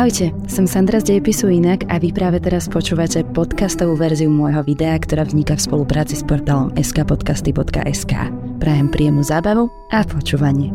Ahojte, som Sandra z Dejepisu Inak a vy práve teraz počúvate podcastovú verziu môjho videa, ktorá vzniká v spolupráci s portálom skpodcasty.sk. Prajem príjemnú zábavu a počúvanie.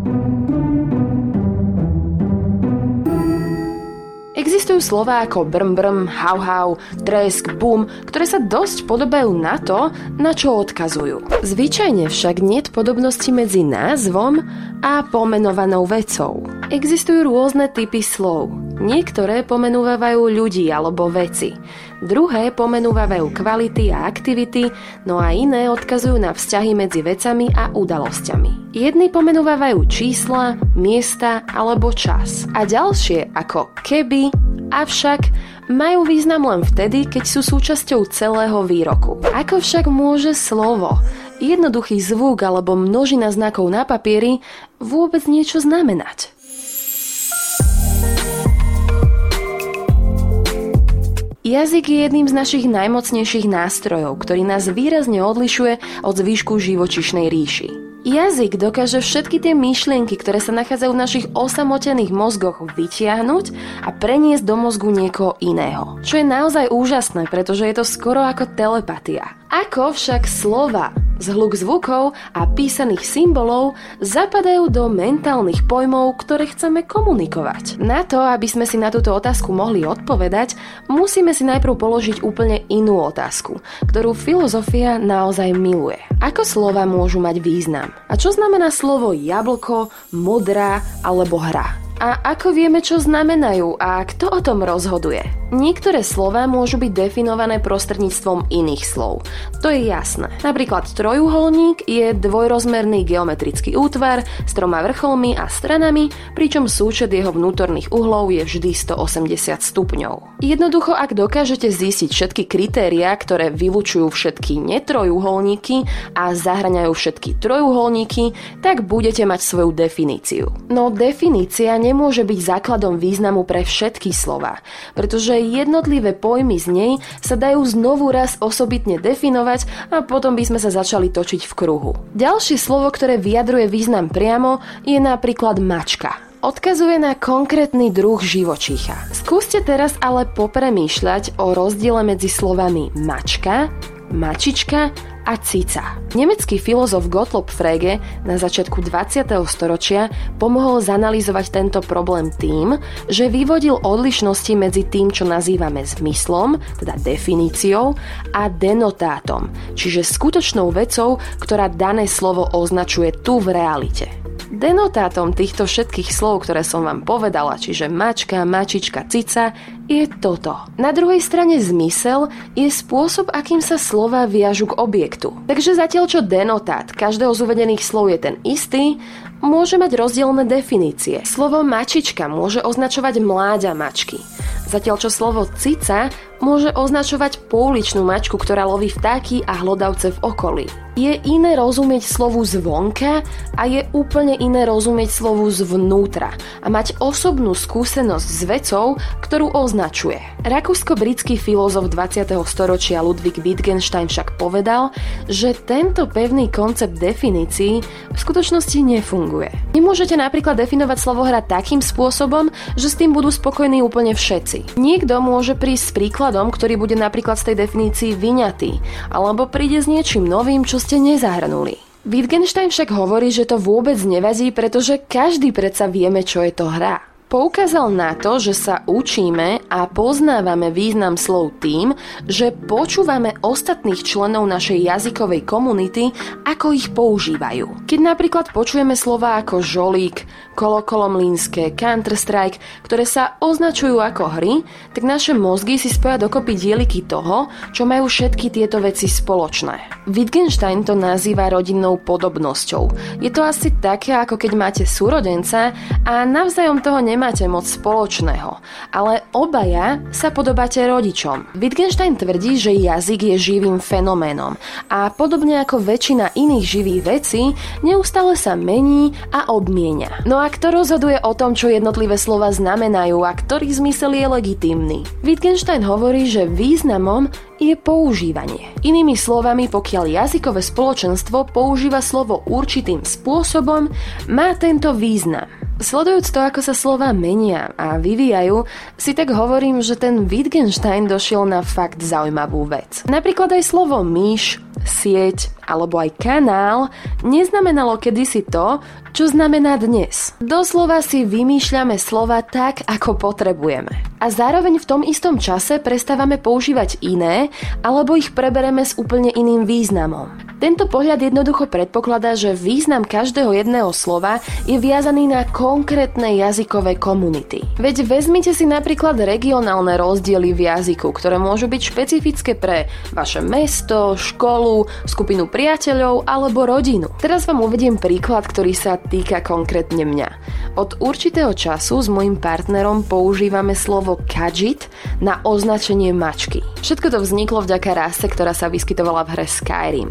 Existujú slová ako brm brm, hau hau, tresk, bum, ktoré sa dosť podobajú na to, na čo odkazujú. Zvyčajne však niet podobnosti medzi názvom a pomenovanou vecou. Existujú rôzne typy slov. Niektoré pomenúvajú ľudí alebo veci. Druhé pomenúvajú kvality a aktivity, no a iné odkazujú na vzťahy medzi vecami a udalosťami. Jedni pomenúvajú čísla, miesta alebo čas. A ďalšie ako keby, avšak majú význam len vtedy, keď sú súčasťou celého výroku. Ako však môže slovo, jednoduchý zvuk alebo množina znakov na papieri vôbec niečo znamenať? Jazyk je jedným z našich najmocnejších nástrojov, ktorý nás výrazne odlišuje od zvýšku živočišnej ríši. Jazyk dokáže všetky tie myšlienky, ktoré sa nachádzajú v našich osamotených mozgoch, vytiahnuť a preniesť do mozgu niekoho iného. Čo je naozaj úžasné, pretože je to skoro ako telepatia. Ako však slova Zhluk zvukov a písaných symbolov zapadajú do mentálnych pojmov, ktoré chceme komunikovať. Na to, aby sme si na túto otázku mohli odpovedať, musíme si najprv položiť úplne inú otázku, ktorú filozofia naozaj miluje. Ako slova môžu mať význam? A čo znamená slovo jablko, modrá alebo hra? A ako vieme, čo znamenajú a kto o tom rozhoduje? Niektoré slova môžu byť definované prostredníctvom iných slov. To je jasné. Napríklad trojuholník je dvojrozmerný geometrický útvar s troma vrcholmi a stranami, pričom súčet jeho vnútorných uhlov je vždy 180 stupňov. Jednoducho, ak dokážete zistiť všetky kritériá, ktoré vylučujú všetky netrojuholníky a zahraňajú všetky trojuholníky, tak budete mať svoju definíciu. No definícia nemôže byť základom významu pre všetky slova, pretože jednotlivé pojmy z nej sa dajú znovu raz osobitne definovať a potom by sme sa začali točiť v kruhu. Ďalšie slovo, ktoré vyjadruje význam priamo, je napríklad mačka odkazuje na konkrétny druh živočícha. Skúste teraz ale popremýšľať o rozdiele medzi slovami mačka, mačička a cica. Nemecký filozof Gottlob Frege na začiatku 20. storočia pomohol zanalizovať tento problém tým, že vyvodil odlišnosti medzi tým, čo nazývame zmyslom, teda definíciou, a denotátom, čiže skutočnou vecou, ktorá dané slovo označuje tu v realite. Denotátom týchto všetkých slov, ktoré som vám povedala, čiže mačka, mačička, cica, je toto. Na druhej strane zmysel je spôsob, akým sa slova viažu k objektu. Takže zatiaľ čo denotát každého z uvedených slov je ten istý, môže mať rozdielne definície. Slovo mačička môže označovať mláďa mačky. Zatiaľ čo slovo cica môže označovať pouličnú mačku, ktorá loví vtáky a hlodavce v okolí. Je iné rozumieť slovu zvonka a je úplne iné rozumieť slovu zvnútra a mať osobnú skúsenosť s vecou, ktorú označuje. Rakúsko-britský filozof 20. storočia Ludwig Wittgenstein však povedal, že tento pevný koncept definícií v skutočnosti nefunguje. Nemôžete napríklad definovať slovo hra takým spôsobom, že s tým budú spokojní úplne všetci. Niekto môže prísť s príkladom, ktorý bude napríklad z tej definícii vyňatý, alebo príde s niečím novým, čo ste nezahrnuli. Wittgenstein však hovorí, že to vôbec nevadí, pretože každý predsa vieme, čo je to hra. Poukázal na to, že sa učíme a poznávame význam slov tým, že počúvame ostatných členov našej jazykovej komunity, ako ich používajú. Keď napríklad počujeme slova ako žolík, kolokolomlínske, Counter-Strike, ktoré sa označujú ako hry, tak naše mozgy si spoja dokopy dieliky toho, čo majú všetky tieto veci spoločné. Wittgenstein to nazýva rodinnou podobnosťou. Je to asi také, ako keď máte súrodenca a navzájom toho nemáte moc spoločného, ale obaja sa podobáte rodičom. Wittgenstein tvrdí, že jazyk je živým fenoménom a podobne ako väčšina iných živých vecí, neustále sa mení a obmienia. No a kto rozhoduje o tom, čo jednotlivé slova znamenajú a ktorý zmysel je legitímny? Wittgenstein hovorí, že významom je používanie. Inými slovami, pokiaľ jazykové spoločenstvo používa slovo určitým spôsobom, má tento význam. Sledujúc to, ako sa slova menia a vyvíjajú, si tak hovorím, že ten Wittgenstein došiel na fakt zaujímavú vec. Napríklad aj slovo myš, sieť alebo aj kanál neznamenalo kedysi to, čo znamená dnes. Doslova si vymýšľame slova tak, ako potrebujeme. A zároveň v tom istom čase prestávame používať iné, alebo ich prebereme s úplne iným významom. Tento pohľad jednoducho predpokladá, že význam každého jedného slova je viazaný na konkrétne jazykové komunity. Veď vezmite si napríklad regionálne rozdiely v jazyku, ktoré môžu byť špecifické pre vaše mesto, školu, skupinu priateľov alebo rodinu. Teraz vám uvediem príklad, ktorý sa týka konkrétne mňa. Od určitého času s mojim partnerom používame slovo kajit na označenie mačky. Všetko to vzniklo vďaka rase, ktorá sa vyskytovala v hre Skyrim.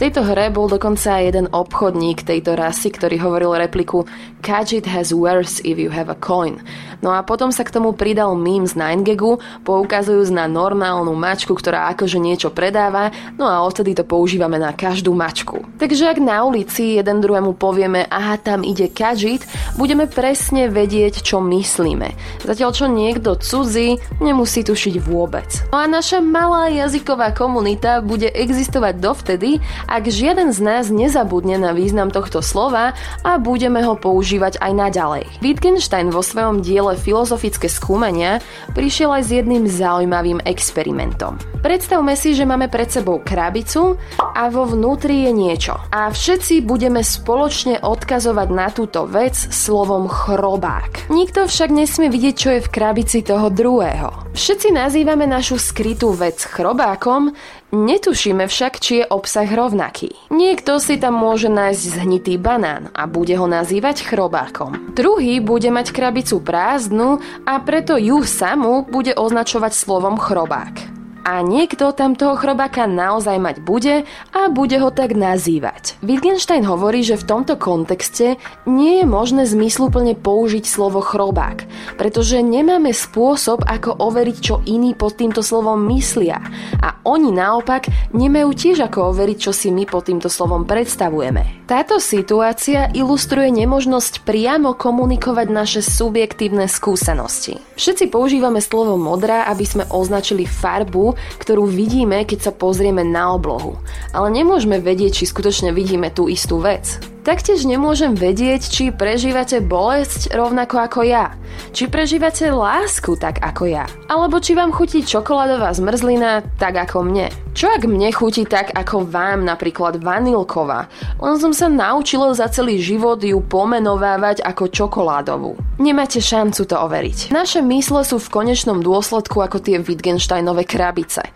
Tejto hre bol dokonca jeden obchodník tejto rasy, ktorý hovoril repliku Catch it has worse if you have a coin. No a potom sa k tomu pridal meme z 9gagu, poukazujúc na normálnu mačku, ktorá akože niečo predáva, no a odtedy to používame na každú mačku. Takže ak na ulici jeden druhému povieme, aha, tam ide it, budeme presne vedieť, čo myslíme. Zatiaľ čo niekto cudzí nemusí tušiť vôbec. No a naša malá jazyková komunita bude existovať dovtedy, ak žiaden z nás nezabudne na význam tohto slova a budeme ho používať aj naďalej. Wittgenstein vo svojom diele Filozofické skúmania prišiel aj s jedným zaujímavým experimentom. Predstavme si, že máme pred sebou krabicu a vo vnútri je niečo. A všetci budeme spoločne odkazovať na túto vec slovom chrobák. Nikto však nesmie vidieť, čo je v krabici toho druhého. Všetci nazývame našu skrytú vec chrobákom, Netušíme však, či je obsah rovnaký. Niekto si tam môže nájsť zhnitý banán a bude ho nazývať chrobákom. Druhý bude mať krabicu prázdnu a preto ju samú bude označovať slovom chrobák a niekto tam toho chrobáka naozaj mať bude a bude ho tak nazývať. Wittgenstein hovorí, že v tomto kontexte nie je možné zmysluplne použiť slovo chrobák, pretože nemáme spôsob, ako overiť, čo iní pod týmto slovom myslia a oni naopak nemajú tiež ako overiť, čo si my pod týmto slovom predstavujeme. Táto situácia ilustruje nemožnosť priamo komunikovať naše subjektívne skúsenosti. Všetci používame slovo modrá, aby sme označili farbu, ktorú vidíme, keď sa pozrieme na oblohu. Ale nemôžeme vedieť, či skutočne vidíme tú istú vec. Taktiež nemôžem vedieť, či prežívate bolesť rovnako ako ja. Či prežívate lásku tak ako ja. Alebo či vám chutí čokoládová zmrzlina tak ako mne. Čo ak mne chutí tak ako vám, napríklad vanilková? Len som sa naučila za celý život ju pomenovávať ako čokoládovú. Nemáte šancu to overiť. Naše mysle sú v konečnom dôsledku ako tie Wittgensteinové krabice.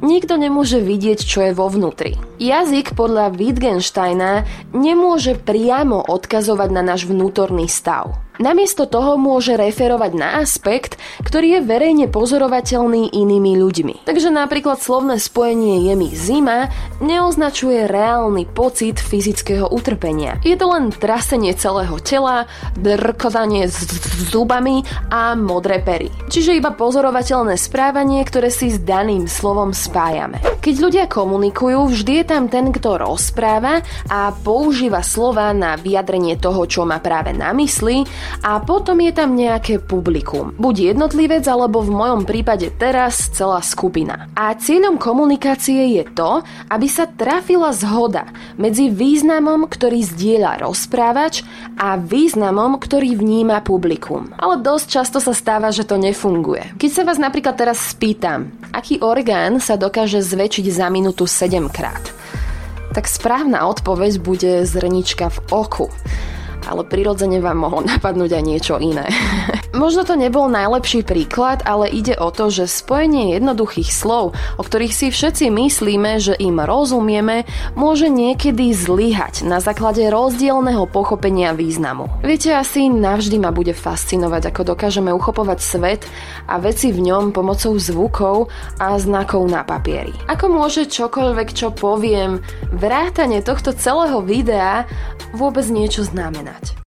Nikto nemôže vidieť, čo je vo vnútri. Jazyk podľa Wittgensteina nemôže môže priamo odkazovať na náš vnútorný stav. Namiesto toho môže referovať na aspekt, ktorý je verejne pozorovateľný inými ľuďmi. Takže napríklad slovné spojenie je mi zima neoznačuje reálny pocit fyzického utrpenia. Je to len trasenie celého tela, drkodanie s zubami a modré pery. Čiže iba pozorovateľné správanie, ktoré si s daným slovom spájame. Keď ľudia komunikujú, vždy je tam ten, kto rozpráva a používa slova na vyjadrenie toho, čo má práve na mysli a potom je tam nejaké publikum. Buď jednotlivec, alebo v mojom prípade teraz celá skupina. A cieľom komunikácie je to, aby sa trafila zhoda medzi významom, ktorý zdieľa rozprávač a významom, ktorý vníma publikum. Ale dosť často sa stáva, že to nefunguje. Keď sa vás napríklad teraz spýtam, aký orgán sa dokáže zväčšiť za minútu 7 krát, tak správna odpoveď bude zrnička v oku ale prirodzene vám mohlo napadnúť aj niečo iné. Možno to nebol najlepší príklad, ale ide o to, že spojenie jednoduchých slov, o ktorých si všetci myslíme, že im rozumieme, môže niekedy zlyhať na základe rozdielneho pochopenia významu. Viete, asi navždy ma bude fascinovať, ako dokážeme uchopovať svet a veci v ňom pomocou zvukov a znakov na papieri. Ako môže čokoľvek, čo poviem, vrátanie tohto celého videa vôbec niečo znamenať.